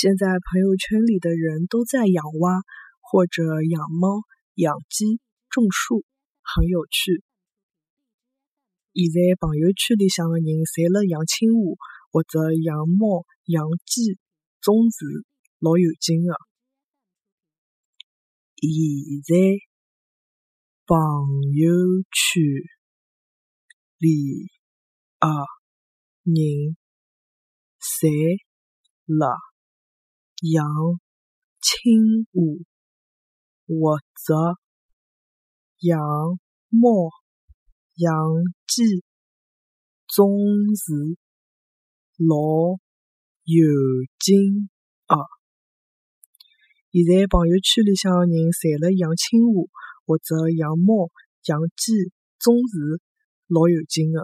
现在朋友圈里的人都在养蛙，或者养猫、养鸡、种树，很有趣。现在朋友圈里向的人侪辣养青蛙，或者养猫、养鸡、种树，老有劲的。现在朋友圈里的人侪辣养青蛙，或者养猫、养鸡、种树，老有劲的。现在朋友圈里向的人侪辣养青蛙，或者养猫、养鸡、种树，老有劲的。